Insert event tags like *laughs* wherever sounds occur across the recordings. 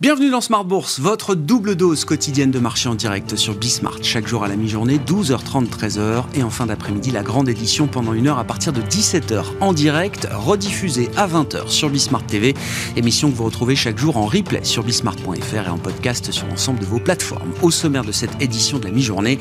Bienvenue dans Smart Bourse, votre double dose quotidienne de marché en direct sur Bismart. Chaque jour à la mi-journée, 12h30, 13h. Et en fin d'après-midi, la grande édition pendant une heure à partir de 17h en direct, rediffusée à 20h sur Bismart TV. Émission que vous retrouvez chaque jour en replay sur bismart.fr et en podcast sur l'ensemble de vos plateformes. Au sommaire de cette édition de la mi-journée,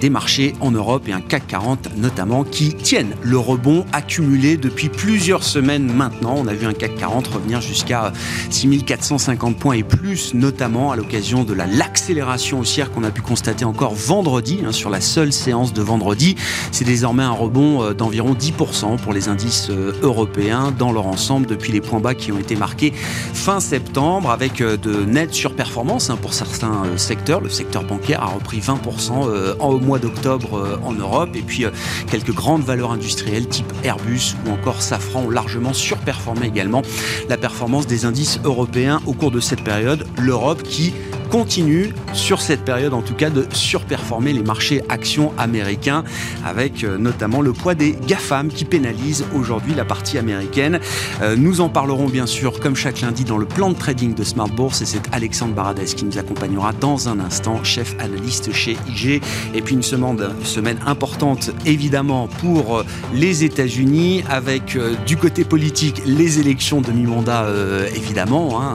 des marchés en Europe et un CAC 40 notamment qui tiennent le rebond accumulé depuis plusieurs semaines maintenant. On a vu un CAC 40 revenir jusqu'à 6450 points et plus, notamment à l'occasion de l'accélération haussière qu'on a pu constater encore vendredi, hein, sur la seule séance de vendredi. C'est désormais un rebond euh, d'environ 10% pour les indices euh, européens dans leur ensemble depuis les points bas qui ont été marqués fin septembre, avec euh, de nettes surperformances hein, pour certains secteurs. Le secteur bancaire a repris 20% au mois d'octobre en Europe, et puis quelques grandes valeurs industrielles type Airbus ou encore Safran ont largement surperformé également la performance des indices européens au cours de cette période l'Europe qui continue sur cette période en tout cas de surperformer les marchés actions américains avec euh, notamment le poids des GAFAM qui pénalise aujourd'hui la partie américaine. Euh, nous en parlerons bien sûr comme chaque lundi dans le plan de trading de Smart Bourse et c'est Alexandre Baradès qui nous accompagnera dans un instant, chef analyste chez IG. Et puis une semaine, importante évidemment pour euh, les États-Unis avec du côté politique les élections de mi-mandat évidemment. Hein,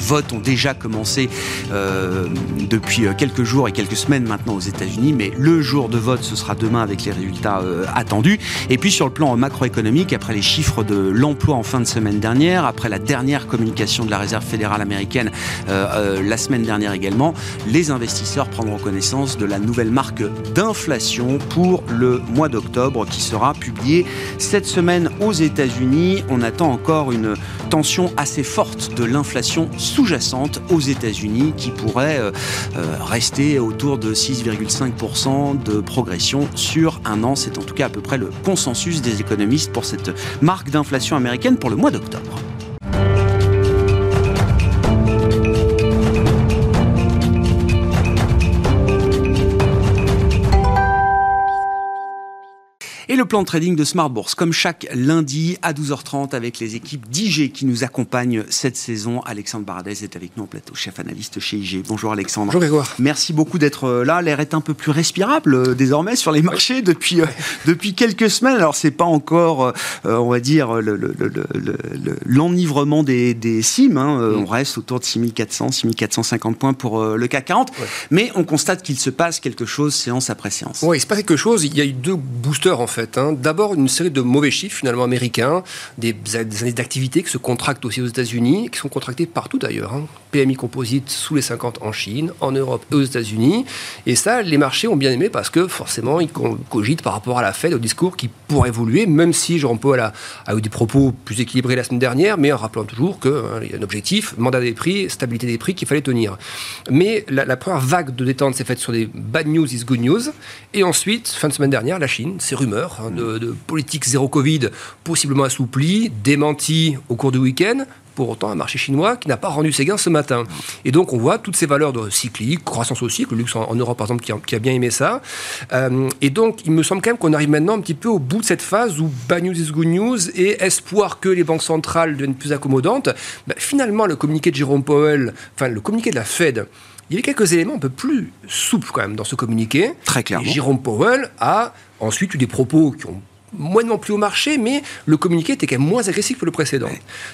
votes ont déjà commencé euh, depuis euh, quelques jours et quelques semaines maintenant aux États-Unis, mais le jour de vote, ce sera demain avec les résultats euh, attendus. Et puis sur le plan macroéconomique, après les chiffres de l'emploi en fin de semaine dernière, après la dernière communication de la Réserve fédérale américaine la semaine dernière également, les investisseurs prendront connaissance de la nouvelle marque d'inflation pour le mois d'octobre qui sera publiée cette semaine aux États-Unis. On attend encore une tension assez forte de l'inflation sous-jacente aux États-Unis qui pourrait euh, euh, rester autour de 6,5% de progression sur un an. C'est en tout cas à peu près le consensus des économistes pour cette marque d'inflation américaine pour le mois d'octobre. Le plan de trading de Smart Bourse, comme chaque lundi à 12h30 avec les équipes d'IG qui nous accompagnent cette saison. Alexandre Baradez est avec nous en plateau, chef analyste chez IG. Bonjour Alexandre. Bonjour Grégoire. Merci beaucoup d'être euh, là. L'air est un peu plus respirable euh, désormais sur les marchés depuis, euh, depuis quelques semaines. Alors c'est pas encore, on va dire, l'enivrement des, des cimes. Hein. Mm. On reste autour de 6400, 6450 points pour le CAC 40. Mais on constate qu'il se passe quelque chose séance après séance. Oui, il se passe quelque chose. Il y a eu deux boosters en fait. D'abord, une série de mauvais chiffres finalement américains, des, années d'activité qui se contractent aussi aux États-Unis, qui sont contractés partout d'ailleurs. Hein. PMI composite sous les 50 en Chine, en Europe et aux États-Unis. Et ça, les marchés ont bien aimé parce que forcément, ils cogitent par rapport à la Fed, au discours qui pourrait évoluer, même si Jean Paul a, a, eu des propos plus équilibrés la semaine dernière, mais en rappelant toujours qu'il hein, y a un objectif, mandat des prix, stabilité des prix qu'il fallait tenir. Mais la, la première vague de détente s'est faite sur des bad news is good news. Et ensuite, fin de semaine dernière, la Chine, ces rumeurs, Hein, de, politique zéro Covid possiblement assouplie, démentie au cours du week-end, pour autant un marché chinois qui n'a pas rendu ses gains ce matin. Et donc on voit toutes ces valeurs de cyclique, croissance aussi, le luxe en, Europe par exemple qui a, bien aimé ça. Euh, et donc il me semble quand même qu'on arrive maintenant un petit peu au bout de cette phase où bad news is good news et espoir que les banques centrales deviennent plus accommodantes. Ben, finalement le communiqué de Jérôme Powell, enfin le communiqué de la Fed, il y avait quelques éléments un peu plus souples quand même dans ce communiqué. Très clairement. Et Jérôme Powell a ensuite eu des propos qui ont moyennement plus au marché, mais le communiqué était quand même moins agressif que le précédent.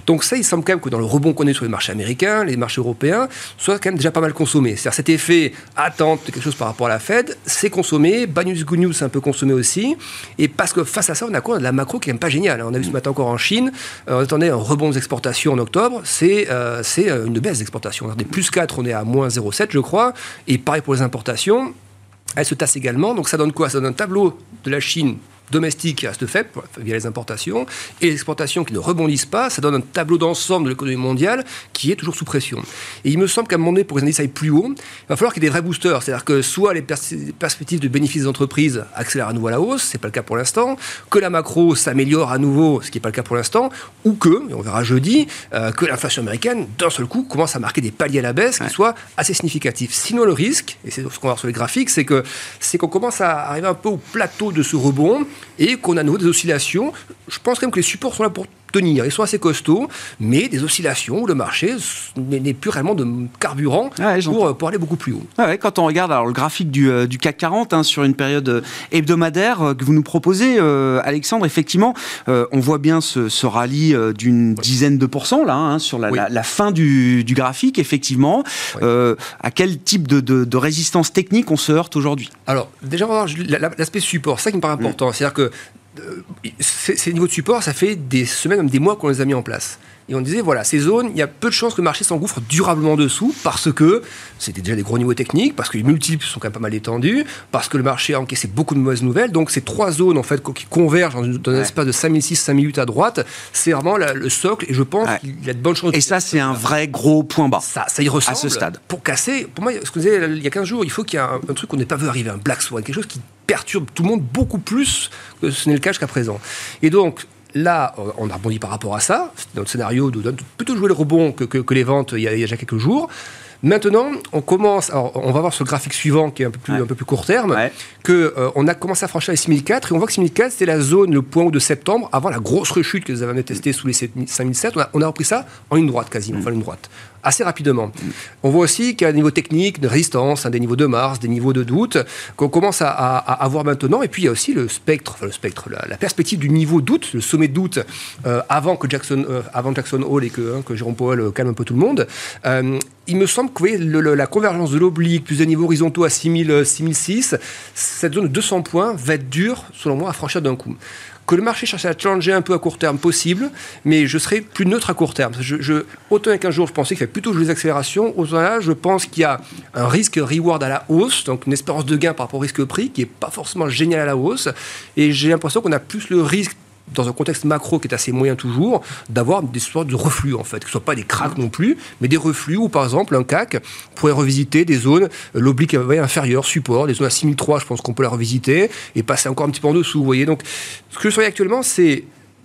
Donc ça, il semble quand même que dans le rebond qu'on est sur les marchés américains, les marchés européens, soit quand même déjà pas mal consommé. C'est-à-dire cet effet attente de quelque chose par rapport à la Fed, c'est consommé, bad news, good news, c'est un peu consommé aussi, et parce que face à ça, on a quoi? On a de la macro qui est même pas géniale. On a vu ce matin encore en Chine, euh, on attendait un rebond des exportations en octobre, c'est euh, euh, une baisse d'exportation. Des plus 4, on est à moins 0,7 je crois, et pareil pour les importations, elle se tasse également. Donc ça donne quoi? Ça donne un tableau de la Chine domestique qui reste faible via les importations et les exportations qui ne rebondissent pas, ça donne un tableau d'ensemble de l'économie mondiale qui est toujours sous pression. Et il me semble qu'à un moment donné, pour que les indices aillent plus haut, il va falloir qu'il y ait des vrais boosters. C'est-à-dire que soit les perspectives de bénéfices des entreprises accélèrent à nouveau à la hausse, ce n'est pas le cas pour l'instant, que la macro s'améliore à nouveau, ce qui n'est pas le cas pour l'instant, ou que, et on verra jeudi, euh, que l'inflation américaine, d'un seul coup, commence à marquer des paliers à la baisse qui soient assez significatifs. Sinon, le risque, et c'est ce qu'on va voir sur les graphiques, c'est que c'est qu'on commence à arriver un peu au plateau de ce rebond et qu'on a à nouveau des oscillations. Je pense quand même que les supports sont là pour tenir. Ils sont assez costauds, mais des oscillations où le marché n'est plus réellement de carburant pour, pour, aller beaucoup plus haut. quand on regarde alors, le graphique du, euh, du CAC 40 hein, sur une période euh, hebdomadaire euh, que vous nous proposez, Alexandre, effectivement, on voit bien ce, ce rallye d'une dizaine de pourcents là, hein, sur la, la, fin du, du, graphique, effectivement. à quel type de, de, résistance technique on se heurte aujourd'hui? Alors, déjà, l'aspect support. C'est ça qui me paraît important. C'est-à-dire que euh, ces niveaux de support, ça fait des semaines, même des mois qu'on les a mis en place. Et on disait, voilà, ces zones, il y a peu de chances que le marché s'engouffre durablement dessous parce que c'était déjà des gros niveaux techniques, parce que les multiples sont quand même pas mal étendus, parce que le marché a encaissé beaucoup de mauvaises nouvelles. Donc ces trois zones, en fait, qui convergent dans, un espace de 5006-5008 à droite, c'est vraiment le socle. Et je pense qu'il y a de bonnes chances. Et ça, c'est un vrai gros point bas. Ça, ça y ressemble. À ce stade. Pour casser, pour moi, ce que vous disais il y a 15 jours, il faut qu'il y ait un, un truc qu'on n'ait pas vu arriver, un black swan, quelque chose qui perturbe tout le monde beaucoup plus que ce n'est le cas jusqu'à présent. Et donc, Là, on a rebondi par rapport à ça. Notre scénario nous donne plutôt jouer le rebond que, que, les ventes il y, a, il y, a, déjà quelques jours. Maintenant, on commence. Alors, on va voir sur le graphique suivant qui est un peu plus, un peu plus court terme, ouais. que euh, on a commencé à franchir les 6004 et on voit que 6004 c'était la zone, le point haut de septembre, avant la grosse rechute que vous avez testé sous les 5007. On a, on a repris ça en ligne droite quasiment, mm. enfin ligne droite assez rapidement. On voit aussi qu'il y a un niveau technique, de résistance, des niveaux de Mars, des niveaux de doute qu'on commence à, avoir maintenant. Et puis il y a aussi le spectre, le spectre, la, perspective du niveau doute, le sommet doute euh, avant que Jackson, euh, avant Jackson Hole et que, hein, que Jérôme Powell euh, calme un peu tout le monde. il me semble que la convergence de l'oblique plus des niveaux horizontaux à 6000, 6006, cette zone de 200 points va être dure, selon moi, à franchir d'un coup que le marché cherche à changer un peu à court terme possible, mais je serai plus neutre à court terme. Autant qu'un jour, je pensais qu'il fallait plutôt jouer les accélérations, autant là, je pense qu'il y a un risque reward à la hausse, donc une espérance de gain par rapport au risque prix qui n'est pas forcément génial à la hausse, et j'ai l'impression qu'on a plus le risque dans un contexte macro qui est assez moyen toujours, d'avoir des sortes de reflux, en fait, que ce ne soit pas des cracks non plus, mais des reflux où, par exemple, un CAC pourrait revisiter des zones, euh, l'oblique inférieur, support, des zones à 6003, je pense qu'on peut la revisiter, et passer encore un petit peu en dessous, vous voyez. Donc, ce que je surveille actuellement, c'est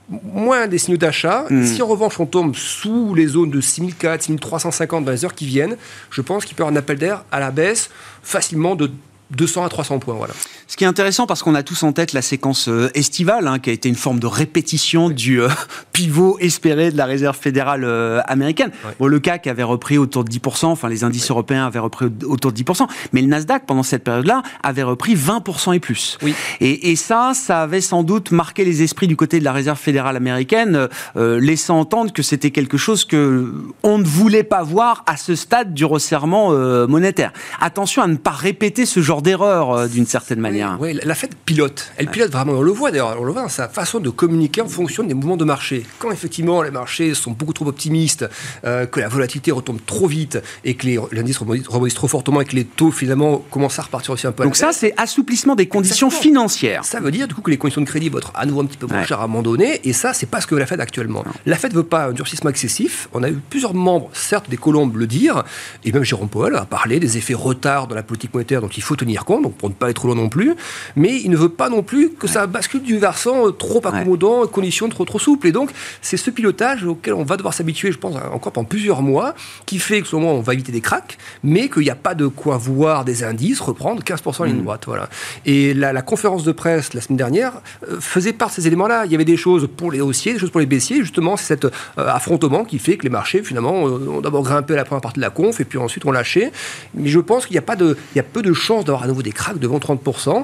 moins des signaux d'achat. Hmm. Si en revanche on tombe sous les zones de 6004, 6350 dans les heures qui viennent, je pense qu'il peut y avoir un appel d'air à la baisse facilement de 200 à 300 points. Voilà. Ce qui est intéressant parce qu'on a tous en tête la séquence euh, estivale, hein, qui a été une forme de répétition du euh, *laughs* pivot espéré de la réserve fédérale euh, américaine. Bon, le CAC avait repris autour de 10%, enfin les indices européens avaient repris autour de 10%, mais le Nasdaq pendant cette période-là avait repris 20% et plus. Oui. Et, et, ça, ça avait sans doute marqué les esprits du côté de la réserve fédérale américaine, laissant entendre que c'était quelque chose que on ne voulait pas voir à ce stade du resserrement monétaire. Attention à ne pas répéter ce genre d'erreur euh, d'une certaine manière. Oui, la Fed pilote. Elle pilote vraiment. On le voit d'ailleurs. On le voit dans sa façon de communiquer en fonction des mouvements de marché. Quand effectivement les marchés sont beaucoup trop optimistes, euh, que la volatilité retombe trop vite et que l'indice rebondit trop fortement et que les taux finalement commencent à repartir aussi un peu. Donc ça, c'est assouplissement des conditions financières. Ça veut dire du coup que les conditions de crédit vont être à nouveau un petit peu moins chères à un moment donné. Et ça, c'est pas ce que la Fed actuellement. La Fed veut pas un durcissement excessif. On a eu plusieurs membres, certes des colombes, le dire, et même Jérôme Paul a parlé des effets retard dans la politique monétaire dont il faut tenir compte, donc pour ne pas être trop loin non plus. Mais il ne veut pas non plus que ça bascule du versant euh, trop accommodant, conditions trop, trop souples. Et donc, c'est ce pilotage auquel on va devoir s'habituer, je pense, encore pendant plusieurs mois, qui fait que, ce moment, on va éviter des cracks, mais qu'il n'y a pas de quoi voir des indices reprendre 15% en ligne mm. droite. Voilà. Et la, conférence de presse la semaine dernière euh, faisait part de ces éléments-là. Il y avait des choses pour les haussiers, des choses pour les baissiers. Justement, c'est cet euh, affrontement qui fait que les marchés, finalement, ont d'abord grimpé à la première partie de la conf et puis ensuite ont lâché. Mais je pense qu'il n'y a pas de, il y a peu de chances d'avoir à nouveau des cracks devant 30%.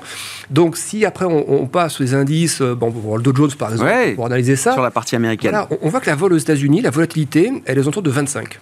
Donc si après on, passe sur les indices, euh, bon, pour le Dow Jones par exemple, pour analyser ça. Sur la partie américaine. on, voit que la vol aux États-Unis, la volatilité, elle est autour de 25.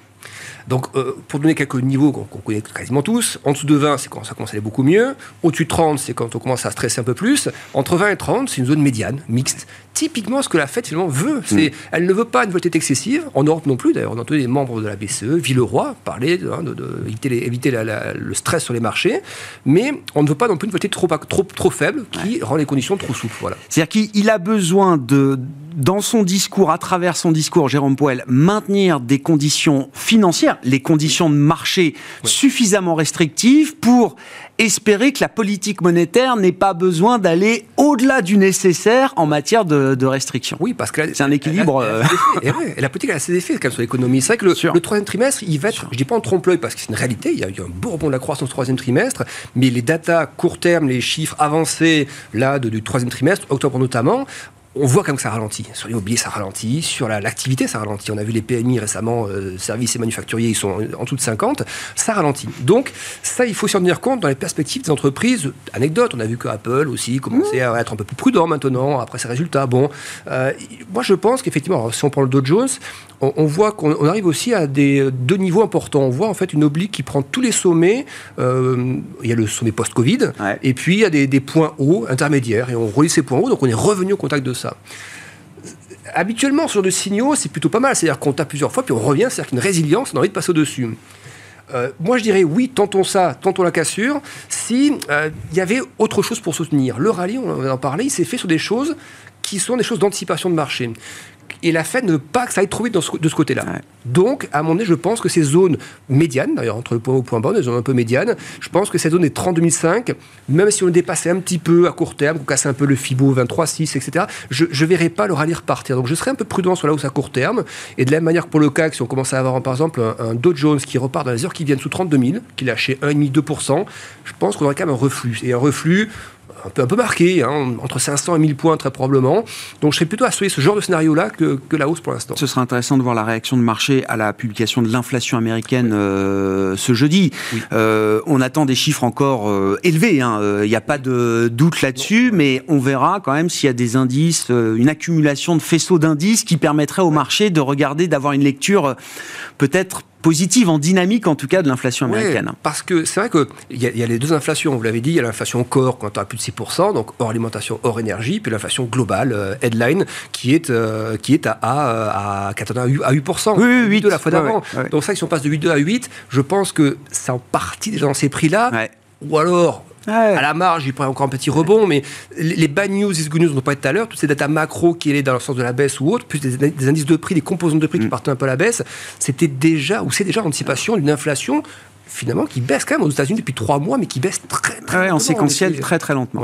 Donc, euh, pour donner quelques niveaux qu'on connaît quasiment tous, en dessous de 20, c'est quand ça commence à aller beaucoup mieux. Au-dessus de 30, c'est quand on commence à stresser un peu plus. Entre 20 et 30, c'est une zone médiane, mixte, typiquement ce que la Fed finalement veut. C'est, mm. Elle ne veut pas une volatilité excessive, en Europe non plus d'ailleurs. On a entendu des membres de la BCE, Villeroy, parler hein, de, éviter, le stress sur les marchés, mais on ne veut pas non plus une volatilité trop, trop, trop faible qui rend les conditions trop souples. Voilà. C'est-à-dire qu'il a besoin de dans son discours, à travers son discours, Jérôme Poel, maintenir des conditions financières, les conditions de marché suffisamment restrictives pour espérer que la politique monétaire n'ait pas besoin d'aller au-delà du nécessaire en matière de, restrictions. Oui, parce que c'est un équilibre. Euh, et, la politique a ses effets sur l'économie. C'est vrai que le, troisième trimestre, il va être, je dis pas en trompe-l'œil parce que c'est une réalité, il y a eu un beau rebond de la croissance au troisième trimestre, mais les datas court terme, les chiffres avancés là du troisième trimestre, octobre notamment, on voit quand même que ça ralentit. Sur l'immobilier, ça ralentit. Sur l'activité, ça ralentit. On a vu les PMI récemment, euh, services et manufacturiers, ils sont en, dessous de 50. Ça ralentit. Donc, ça, il faut s'en tenir compte dans les perspectives des entreprises. Anecdote, on a vu que Apple aussi commençait à être un peu plus prudent maintenant après ses résultats. Bon, euh, moi, je pense qu'effectivement, si on prend le Dow Jones, on, voit qu'on arrive aussi à des, deux niveaux importants. On voit en fait une oblique qui prend tous les sommets. Euh, il y a le sommet post-Covid, et puis il y a des, points hauts intermédiaires, et on relie ces points hauts, donc on est revenu au contact de ça habituellement, sur de signaux, c'est plutôt pas mal. C'est-à-dire qu'on tape plusieurs fois, puis on revient, c'est-à-dire qu'une résilience, on a envie de passer au-dessus. Euh, moi, je dirais oui, tentons ça, tentons la cassure, si euh, il y avait autre chose pour soutenir. Le rallye, on en parlait, il s'est fait sur des choses qui sont des choses d'anticipation de marché et la Fed ne veut pas que ça aille trop vite de ce côté-là. Donc, à mon avis, je pense que ces zones médianes, d'ailleurs, entre le point haut et le point bas, des zones un peu médianes, je pense que cette zone est 30 2005, même si on dépassait un petit peu à court terme, qu'on cassait un peu le FIBO 23,6, etc., je ne verrai pas le rallye repartir. Donc, je serai un peu prudent sur la hausse à court terme. Et de la même manière que pour le CAC, si on commence à avoir, par exemple, un, Dow Jones qui repart dans les heures qui viennent sous 32 000, qui lâchait 1,5-2%, je pense qu'on aurait quand même un reflux. Et un reflux, un peu, un peu marqué, hein, entre 500 et 1000 points très probablement. Donc je serais plutôt associé ce genre de scénario-là que, que, la hausse pour l'instant. Ce sera intéressant de voir la réaction de marché à la publication de l'inflation américaine euh, ce jeudi. Euh, on attend des chiffres encore euh, élevés, il hein. n'y a pas de doute là-dessus, mais on verra quand même s'il y a des indices, une accumulation de faisceaux d'indices qui permettrait au marché de regarder, d'avoir une lecture peut-être positive, en dynamique en tout cas de l'inflation américaine. parce que c'est vrai qu'il y, a, y a les deux inflations, vous l'avez dit, il y a l'inflation corps quand on a plus de 6%, donc hors alimentation, hors énergie, puis l'inflation globale, euh, headline, qui est, euh, qui est à, à, à, à 8%. Oui, oui, 8 de la fois d'avant. Donc ça, si on passe de 8,2 à 8, je pense que c'est en partie déjà dans ces prix-là. Ou alors, à la marge, il pourrait encore un petit rebond, mais les bad news et good news, on ne pas être tout à l'heure, toutes ces datas macro qui allaient dans le sens de la baisse ou autre, plus des, indices de prix, des composants de prix qui mm. partaient un peu à la baisse, c'était déjà, ou c'est déjà l'anticipation d'une inflation finalement, qui baisse quand même aux États-Unis depuis trois mois, mais qui baisse très, très ouais, En séquentiel, très, très lentement.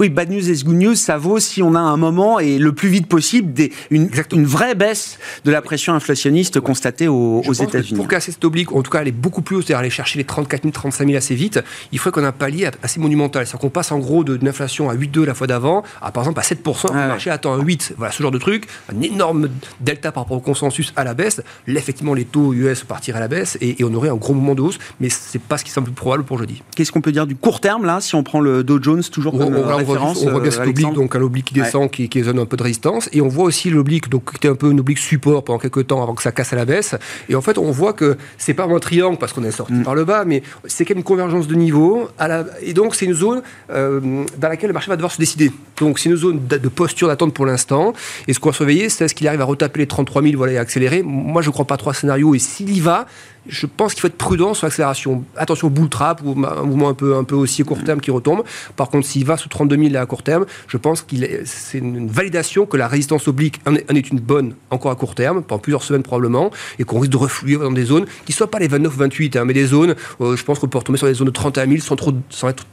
Oui, bad news et good news, ça vaut si on a un moment, et le plus vite possible, des, une, une, vraie baisse de la pression inflationniste constatée aux, États-Unis. Pour casser cette oblique, en tout cas aller beaucoup plus haut, c'est-à-dire aller chercher les 34 000, 35 000 assez vite, il faut qu'on ait un palier assez monumental. C'est-à-dire qu'on passe en gros d'une inflation à 8,2 la fois d'avant, à par exemple à 7%, le marché attend un 8. Voilà, ce genre de truc, un énorme delta par rapport au consensus à la baisse. Là, effectivement, les taux US partiraient à la baisse et, et on aurait un gros moment de hausse mais c'est pas ce qui semble plus probable pour jeudi. Qu'est-ce qu'on peut dire du court terme là, si on prend le Dow Jones toujours comme on, référence On voit, bien cet oblique, donc un oblique qui descend, qui, qui zone un peu de résistance, et on voit aussi l'oblique, donc qui était un peu une oblique support pendant quelques temps avant que ça casse à la baisse. Et en fait, on voit que c'est pas un triangle parce qu'on est sorti mm. par le bas, mais c'est quand même une convergence de niveau. À la, et donc c'est une zone euh, dans laquelle le marché va devoir se décider. Donc c'est une zone de, posture d'attente pour l'instant. Et ce qu'on va surveiller, c'est est-ce qu'il arrive à retaper les 33 000 voilà, et accélérer. Moi, je ne crois pas trois scénarios. Et s'il y va, je pense qu'il faut être prudent sur l'accélération. Attention, bull trap ou un mouvement un peu, un peu aussi court terme qui retombe. Par contre, s'il va sous 32 000 à court terme, je pense que c'est une validation que la résistance oblique en est une bonne encore à court terme, pendant plusieurs semaines probablement, et qu'on risque de refluer dans des zones qui ne soient pas les 29 ou 28, hein, mais des zones, euh, je pense qu'on peut retomber sur des zones de 31 000 sans, trop, sans être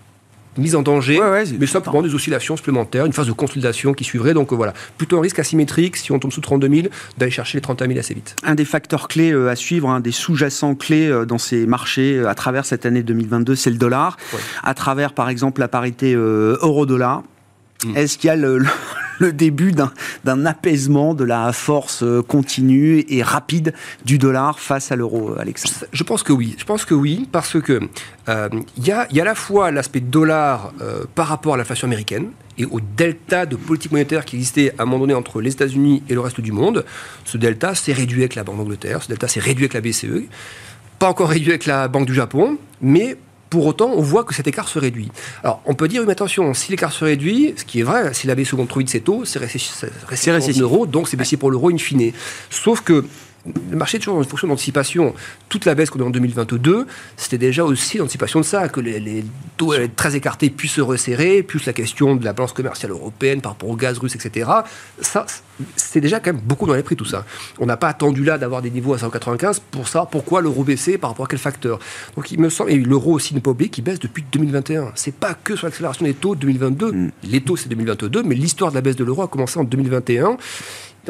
mise en danger, mais simplement des oscillations supplémentaires, une phase de consolidation qui suivrait. Donc euh, voilà, plutôt un risque asymétrique si on tombe sous 32 000 d'aller chercher les 31 000 assez vite. Un des facteurs clés euh, à suivre, un des sous-jacents clés euh, dans ces marchés à travers cette année 2022, c'est le dollar. À travers par exemple la parité euro-dollar. Mm. Est-ce qu'il y a le, le début d'un apaisement de la force euh, continue et rapide du dollar face à l'euro, euh, Alexandre Je pense que oui. Je pense que oui, parce que euh, il y, a, à la fois l'aspect dollar par rapport à l'inflation américaine et au delta de politique monétaire qui existait à un moment donné entre les États-Unis et le reste du monde. Ce delta s'est réduit avec la Banque d'Angleterre, ce delta s'est réduit avec la BCE, pas encore réduit avec la Banque du Japon, mais Pour autant, on voit que cet écart se réduit. Alors, on peut dire, mais attention, si l'écart se réduit, ce qui est vrai, si la BCE trop vite ses taux, c'est euros, donc c'est baissé pour l'euro in fine. Sauf que le marché est toujours dans une fonction d'anticipation. Toute la baisse qu'on a en 2022, c'était déjà aussi l'anticipation de ça, que les, taux allaient être très écartés puis se resserrer, plus la question de la balance commerciale européenne par rapport au gaz russe, etc. Ça, c'est déjà quand même beaucoup dans les prix tout ça. On n'a pas attendu là d'avoir des niveaux à 195 pour savoir pourquoi l'euro baissait par rapport à quel facteur. Donc il me semble, et l'euro aussi n'est pas oublié, qui baisse depuis 2021. C'est pas que sur l'accélération des taux de 2022. Mm. Les taux c'est 2022, mais l'histoire de la baisse de l'euro a commencé en 2021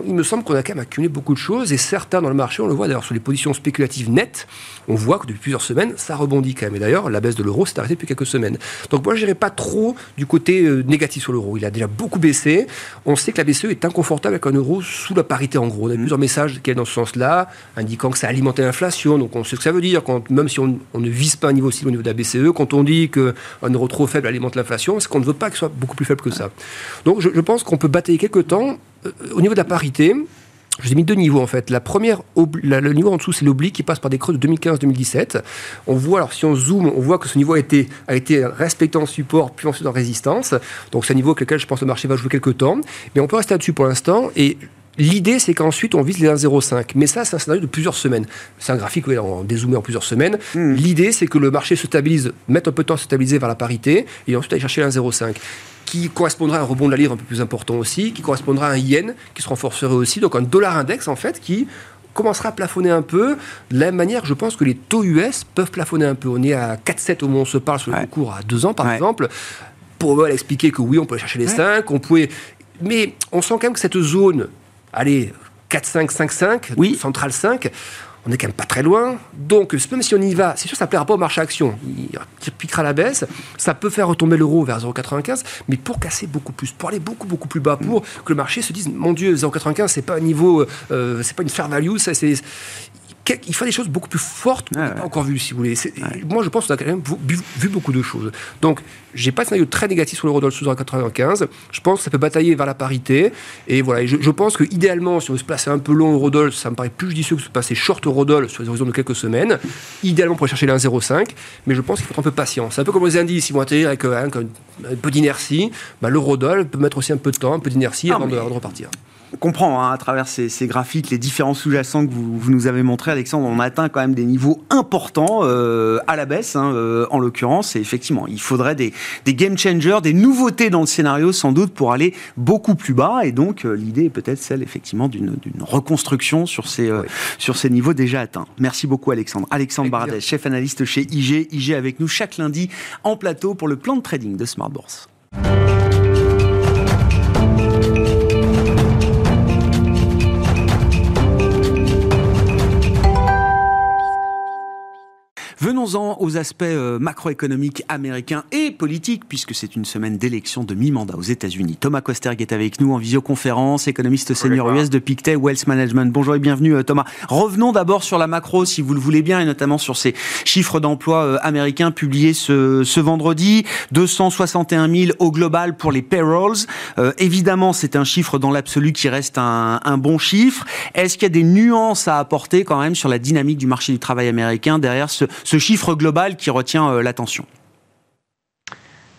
il me semble qu'on a quand même accumulé beaucoup de choses et certains dans le marché, on le voit d'ailleurs sur les positions spéculatives nettes, on voit que depuis plusieurs semaines, ça rebondit quand même. Et d'ailleurs, la baisse de l'euro s'est arrêtée depuis quelques semaines. Donc moi, je n'irai pas trop du côté euh, négatif sur l'euro. Il a déjà beaucoup baissé. On sait que la BCE est inconfortable avec un euro sous la parité en gros. On a plusieurs messages qui est dans ce sens-là, indiquant que ça alimentait l'inflation. Donc on sait ce que ça veut dire, quand, même si on, ne vise pas un niveau aussi au niveau de la BCE, quand on dit qu'un euro trop faible alimente l'inflation, c'est qu'on ne veut pas qu'il soit beaucoup plus faible que ça. Donc je, je pense qu'on peut batailler quelques temps au niveau de la parité, je ai mis deux niveaux en fait. La première, le niveau en dessous, c'est l'oblique qui passe par des creux de 2015-2017. On voit, alors si on zoome, on voit que ce niveau a été, a été respecté en support, puis ensuite en résistance. Donc c'est un niveau avec lequel je pense que le marché va jouer quelques temps. Mais on peut rester là-dessus pour l'instant. Et L'idée, c'est qu'ensuite, on vise les 1,05. Mais ça, c'est un scénario de plusieurs semaines. C'est un graphique, oui, on dézoomé en plusieurs semaines. Hmm. L'idée, c'est que le marché se stabilise, mette un peu de temps à se stabiliser vers la parité, et ensuite aller chercher les 1,05 qui correspondra à un rebond de la livre un peu plus important aussi, qui correspondra à un yen qui se renforcerait aussi, donc un dollar index en fait qui commencera à plafonner un peu. De la même manière, je pense que les taux US peuvent plafonner un peu. On est à 4,7 au moment où on se parle sur le cours à 2 ans par exemple. Pour expliquer que oui, on peut chercher les 5, on pouvait... Mais on sent quand même que cette zone, allez, 4,5, 5,5, oui. centrale 5, on n'est quand même pas très loin. Donc, même si on y va, c'est sûr, ça ne plaira pas au marché action. Il piquera la baisse. Ça peut faire retomber l'euro vers 0,95, mais pour casser beaucoup plus, pour aller beaucoup, beaucoup plus bas, pour que le marché se dise, mon Dieu, 0,95, c'est pas un niveau, euh, c'est pas une fair value, ça, c'est il faut des choses beaucoup plus fortes qu'on n'a pas encore vues, si vous voulez. Moi, je pense qu'on a quand même vu, beaucoup de choses. Donc, j'ai pas de scénario très négatif sur l'euro-dollar sous 95. Je pense que ça peut batailler vers la parité. Et voilà, je, pense que idéalement, si on veut se placer un peu long euro-dollar, ça me paraît plus judicieux que de se passer short euro-dollar sur les horizons de quelques semaines. Idéalement, pour aller chercher les 1,05. Mais je pense qu'il faut un peu patient. C'est un peu comme les indices, ils vont atterrir avec euh, un, peu d'inertie. Bah, l'euro-dollar peut mettre aussi un peu de temps, un peu d'inertie ah, avant, de repartir on comprend hein, à travers ces, graphiques les différents sous-jacents que vous, nous avez montrés, Alexandre. On atteint quand même des niveaux importants euh, à la baisse, hein, euh, en l'occurrence. Et effectivement, il faudrait des, game changers, des nouveautés dans le scénario sans doute pour aller beaucoup plus bas. Et donc, euh, l'idée est peut-être celle effectivement d'une reconstruction sur ces, sur ces niveaux déjà atteints. Merci beaucoup, Alexandre. Alexandre Baradès, chef analyste chez IG. IG avec nous chaque lundi en plateau pour le plan de trading de Smart Bourse. Venons-en aux aspects euh, macroéconomiques américains et politiques, puisque c'est une semaine d'élection de mi-mandat aux États-Unis. Thomas Kosterg est avec nous en visioconférence, économiste senior US de Pictet Wealth Management. Bonjour et bienvenue euh, Thomas. Revenons d'abord sur la macro, si vous le voulez bien, et notamment sur ces chiffres d'emploi euh, américains publiés ce, ce, vendredi. 261 000 au global pour les payrolls. évidemment, c'est un chiffre dans l'absolu qui reste un, un bon chiffre. Est-ce qu'il y a des nuances à apporter quand même sur la dynamique du marché du travail américain derrière ce, ce chiffre global qui retient euh, l'attention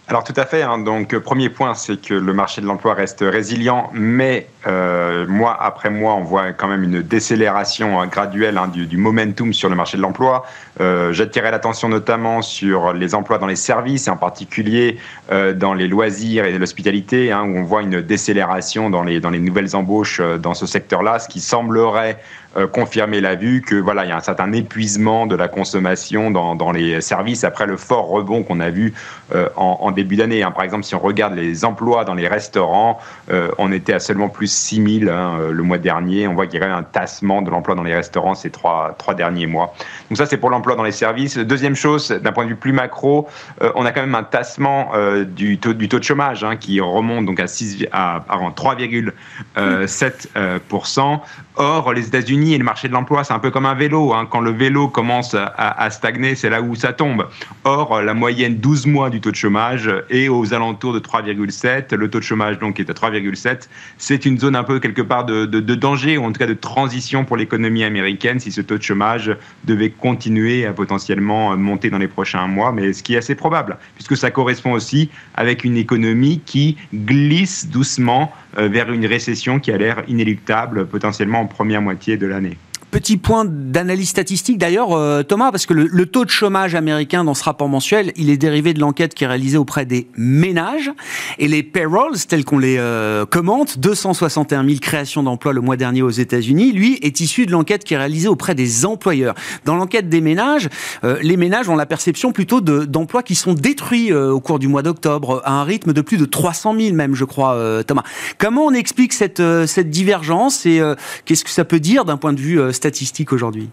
alors tout à fait. Hein. Donc premier point, c'est que le marché de l'emploi reste résilient, mais euh, mois après mois, on voit quand même une décélération hein, graduelle hein, du, momentum sur le marché de l'emploi. Euh, J'attirais l'attention notamment sur les emplois dans les services, et en particulier euh, dans les loisirs et l'hospitalité, où on voit une décélération dans les, nouvelles embauches euh, dans ce secteur-là, ce qui semblerait euh, confirmer la vue que voilà, il y a un certain épuisement de la consommation dans, dans les services après le fort rebond qu'on a vu euh, en, début d'année. Hein. Par exemple, si on regarde les emplois dans les restaurants, euh, on était à seulement plus 6 000 hein, le mois dernier. On voit qu'il y avait un tassement de l'emploi dans les restaurants ces trois, trois derniers mois. Donc ça, c'est pour l'emploi dans les services. Deuxième chose, d'un point de vue plus macro, on a quand même un tassement du, taux, du taux de chômage hein, qui remonte donc à, 6, à, à 3,7%. Or, les États-Unis et le marché de l'emploi, c'est un peu comme un vélo. Hein. Quand le vélo commence à, stagner, c'est là où ça tombe. Or, la moyenne 12 mois du taux de chômage est aux alentours de 3,7. Le taux de chômage, donc, est à 3,7. C'est une zone un peu quelque part de, danger, ou en tout cas de transition pour l'économie américaine si ce taux de chômage devait continuer à potentiellement monter dans les prochains mois. Mais ce qui est assez probable, puisque ça correspond aussi avec une économie qui glisse doucement euh, vers une récession qui a l'air inéluctable potentiellement en première moitié de l'année. Petit point d'analyse statistique d'ailleurs, euh, Thomas, parce que le, taux de chômage américain dans ce rapport mensuel, il est dérivé de l'enquête qui est réalisée auprès des ménages et les payrolls, tels qu'on les euh, commente, 261 000 créations d'emplois le mois dernier aux États-Unis, lui est issu de l'enquête qui est réalisée auprès des employeurs. Dans l'enquête des ménages, euh, les ménages ont la perception plutôt d'emplois qui sont détruits au cours du mois d'octobre à un rythme de plus de 300 000 même, je crois, Thomas. Comment on explique cette, cette divergence et qu'est-ce que ça peut dire d'un point de vue statistiques aujourd'hui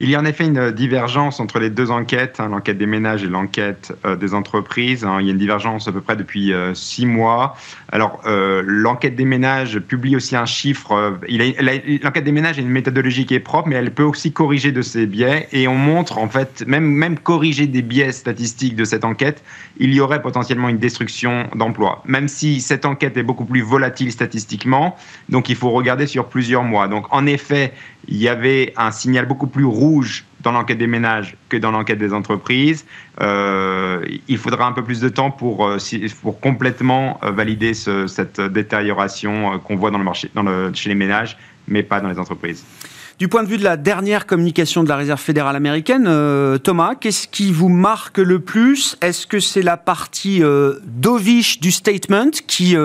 il y a en effet une divergence entre les deux enquêtes, hein, l'enquête des ménages et l'enquête euh, des entreprises. Hein. il y a une divergence à peu près depuis euh, six mois. Alors, euh, l'enquête des ménages publie aussi un chiffre. l'enquête des ménages est une méthodologie qui est propre, mais elle peut aussi corriger de ces biais. Et on montre, en fait, même, même corriger des biais statistiques de cette enquête, il y aurait potentiellement une destruction d'emplois. Même si cette enquête est beaucoup plus volatile statistiquement, donc il faut regarder sur plusieurs mois. Donc, en effet, il y avait un signal beaucoup plus rouge dans l'enquête des ménages que dans l'enquête des entreprises. Euh, il faudra un peu plus de temps pour, euh, pour complètement euh, valider cette détérioration qu'on voit dans le marché, dans le, chez les ménages, mais pas dans les entreprises. Du point de vue de la dernière communication de la Réserve fédérale américaine, Thomas, qu'est-ce qui vous marque le plus? Est-ce que c'est la partie dovish du statement qui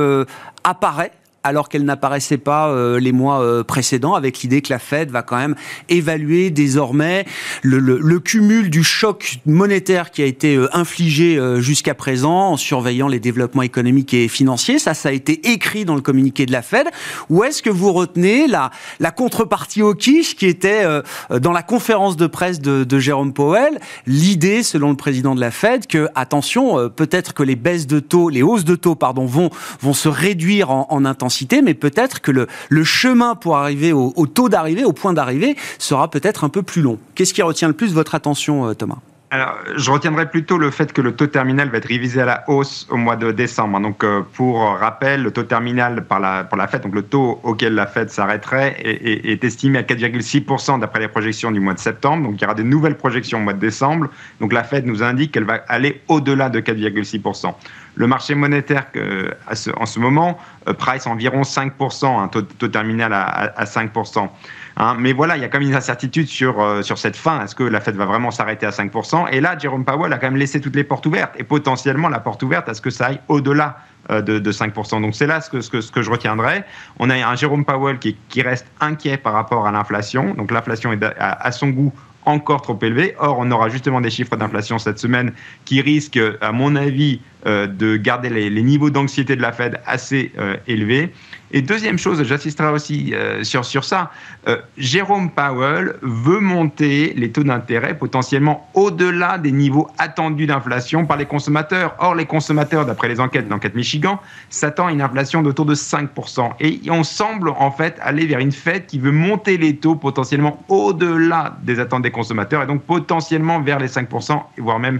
apparaît? Alors qu'elle n'apparaissait pas euh, les mois euh, précédents, avec l'idée que la Fed va quand même évaluer désormais le, cumul du choc monétaire qui a été euh, infligé jusqu'à présent en surveillant les développements économiques et financiers. Ça, ça a été écrit dans le communiqué de la Fed. Ou est-ce que vous retenez la, la contrepartie au quiche qui était dans la conférence de presse de, de Jérôme Powell, l'idée, selon le président de la Fed, que attention, peut-être que les baisses de taux, les hausses de taux, pardon, vont vont se réduire en, en intensité mais peut-être que le, chemin pour arriver au, taux d'arrivée, au point d'arrivée, sera peut-être un peu plus long. Qu'est-ce qui retient le plus votre attention, euh, Thomas? Alors, je retiendrai plutôt le fait que le taux terminal va être révisé à la hausse au mois de décembre. Donc, euh, pour rappel, le taux terminal par la, pour la Fed, donc le taux auquel la Fed s'arrêterait, est, est, estimé à 4,6% d'après les projections du mois de septembre. Donc, il y aura de nouvelles projections au mois de décembre. Donc, la Fed nous indique qu'elle va aller au-delà de 4,6%. Le marché monétaire en ce moment euh, price environ 5%, un taux, terminal à, 5%. Hein. mais voilà, il y a quand même une incertitude sur, euh, sur cette fin. Est-ce que la Fed va vraiment s'arrêter à 5% Et là, Jerome Powell a quand même laissé toutes les portes ouvertes et potentiellement la porte ouverte à ce que ça aille au-delà euh, de, 5%. Donc c'est là ce que, ce, que, ce que je retiendrai. On a un Jérôme Powell qui, qui reste inquiet par rapport à l'inflation. Donc l'inflation est à, son goût encore trop élevé. Or, on aura justement des chiffres d'inflation cette semaine qui risquent, à mon avis, de garder les, niveaux d'anxiété de la Fed assez euh, élevés. Et deuxième chose, j'assisterai aussi euh, sur, sur ça, Jérôme Powell veut monter les taux d'intérêt potentiellement au-delà des niveaux attendus d'inflation par les consommateurs. Or, les consommateurs, d'après les enquêtes, l'enquête Michigan, s'attendent à une inflation d'autour de 5%. Et on semble en fait aller vers une Fed qui veut monter les taux potentiellement au-delà des attentes des consommateurs et donc potentiellement vers les 5%, voire même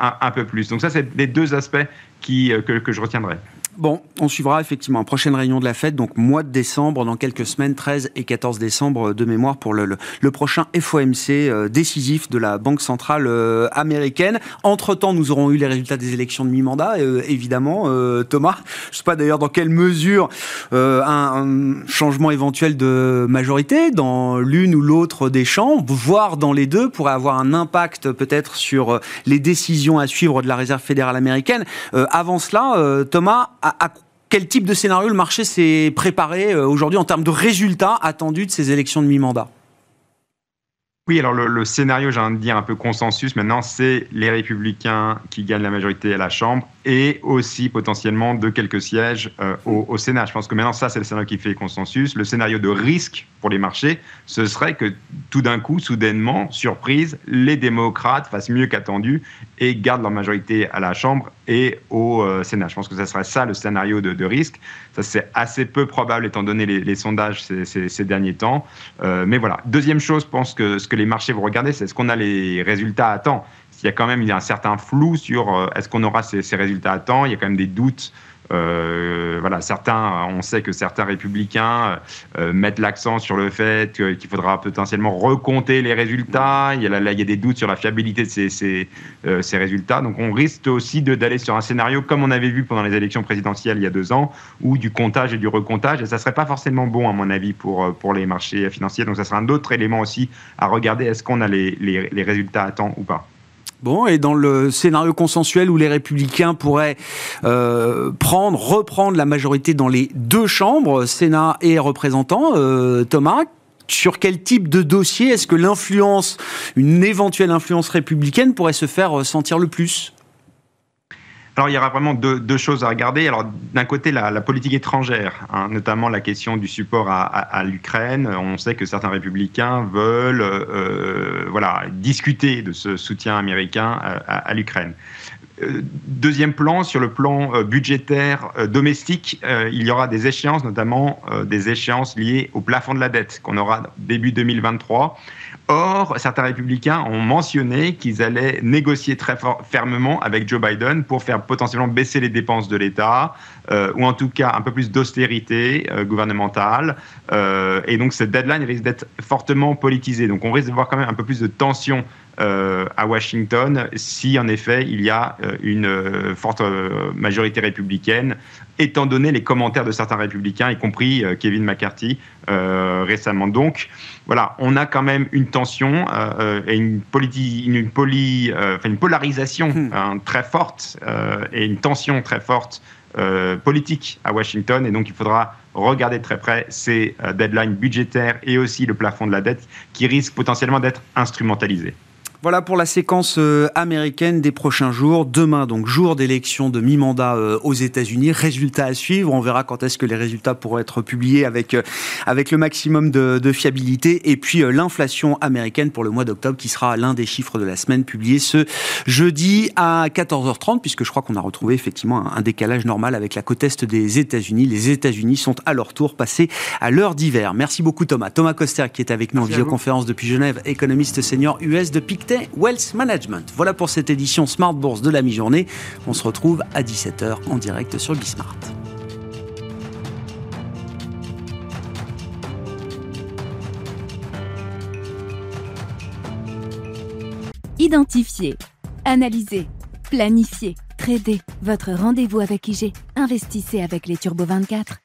un peu plus. Donc ça, c'est les deux aspects qui, euh, que, que je retiendrai. Bon, on suivra effectivement prochaine réunion de la fête, donc mois de décembre, dans quelques semaines, 13 et 14 décembre de mémoire pour le, le, prochain FOMC euh, décisif de la Banque centrale euh, américaine. Entre-temps, nous aurons eu les résultats des élections de mi-mandat, euh, évidemment, Thomas. Je ne sais pas d'ailleurs dans quelle mesure un, un, changement éventuel de majorité dans l'une ou l'autre des chambres, voire dans les deux, pourrait avoir un impact peut-être sur les décisions à suivre de la Réserve fédérale américaine. avant cela, Thomas, à, quel type de scénario le marché s'est préparé euh, aujourd'hui en termes de résultats attendus de ces élections de mi-mandat? Oui, alors le, scénario, j'ai envie de dire un peu consensus maintenant, c'est les républicains qui gagnent la majorité à la Chambre et aussi potentiellement de quelques sièges euh, au, Sénat. Je pense que maintenant, ça, c'est le scénario qui fait consensus. Le scénario de risque pour les marchés, ce serait que tout d'un coup, soudainement, surprise, les démocrates fassent mieux qu'attendu et gardent leur majorité à la Chambre et au euh, Sénat. Je pense que ce serait ça le scénario de, risque. Ça, c'est assez peu probable étant donné les, sondages ces, derniers temps. Euh, mais voilà. Deuxième chose, je pense que ce que les marchés vont regarder, c'est est-ce qu'on a les résultats à temps il y a quand même un certain flou sur euh, est-ce qu'on aura ces, résultats à temps? Il y a quand même des doutes. Euh, voilà, certains, on sait que certains républicains euh, mettent l'accent sur le fait qu'il faudra potentiellement recompter les résultats. Il y, a, il y a des doutes sur la fiabilité de ces, résultats. Donc, on risque aussi d'aller sur un scénario comme on avait vu pendant les élections présidentielles il y a deux ans, ou du comptage et du recomptage. Et ça serait pas forcément bon, à mon avis, pour, les marchés financiers. Donc, ça sera un autre élément aussi à regarder. Est-ce qu'on a les résultats à temps ou pas Bon, et dans le scénario consensuel où les républicains pourraient euh, prendre, reprendre la majorité dans les deux chambres, Sénat et représentants, euh, Thomas, sur quel type de dossier est-ce que l'influence, une éventuelle influence républicaine pourrait se faire sentir le plus? Alors, il y aura vraiment deux, choses à regarder. Alors, d'un côté, la, politique étrangère, hein, notamment la question du support à, l'Ukraine. On sait que certains républicains veulent euh, voilà, discuter de ce soutien américain euh, à, l'Ukraine. Euh, deuxième plan, sur le plan budgétaire domestique, il y aura des échéances, notamment des échéances liées au plafond de la dette qu'on aura début 2023. Or, certains républicains ont mentionné qu'ils allaient négocier très fermement avec Joe Biden pour faire potentiellement baisser les dépenses de l'État, euh, ou en tout cas un peu plus d'austérité euh, gouvernementale. Euh, et donc, cette deadline risque d'être fortement politisée. Donc, on risque de voir quand même un peu plus de tension à Washington si en effet il y a une forte majorité républicaine, étant donné les commentaires de certains républicains, y compris Kevin McCarthy récemment. Donc, voilà, on a quand même une tension euh, euh, et une, une, euh, une polarisation hmm. hein, très forte et une tension très forte politique à Washington. Et donc, il faudra regarder très près ces deadlines budgétaires et aussi le plafond de la dette qui risquent potentiellement d'être instrumentalisés. Voilà pour la séquence euh, américaine des prochains jours. Demain, donc, jour d'élection de mi-mandat euh, aux États-Unis. Résultats à suivre. On verra quand est-ce que les résultats pourront être publiés avec, euh, avec le maximum de, de fiabilité. Et puis, l'inflation américaine pour le mois d'octobre, qui sera l'un des chiffres de la semaine publié ce jeudi à 14h30, puisque je crois qu'on a retrouvé effectivement un, décalage normal avec la côte est des États-Unis. Les États-Unis sont à leur tour passés à l'heure d'hiver. Merci beaucoup, Thomas. Thomas Coster, qui est avec nous en visioconférence depuis Genève, économiste senior US de PIC Wealth Management. Voilà pour cette édition Smart Bourse de la mi-journée. On se retrouve à 17h en direct sur Bismart. Identifier, analyser, planifier, trader. Votre rendez-vous avec IG. Investissez avec les Turbo 24.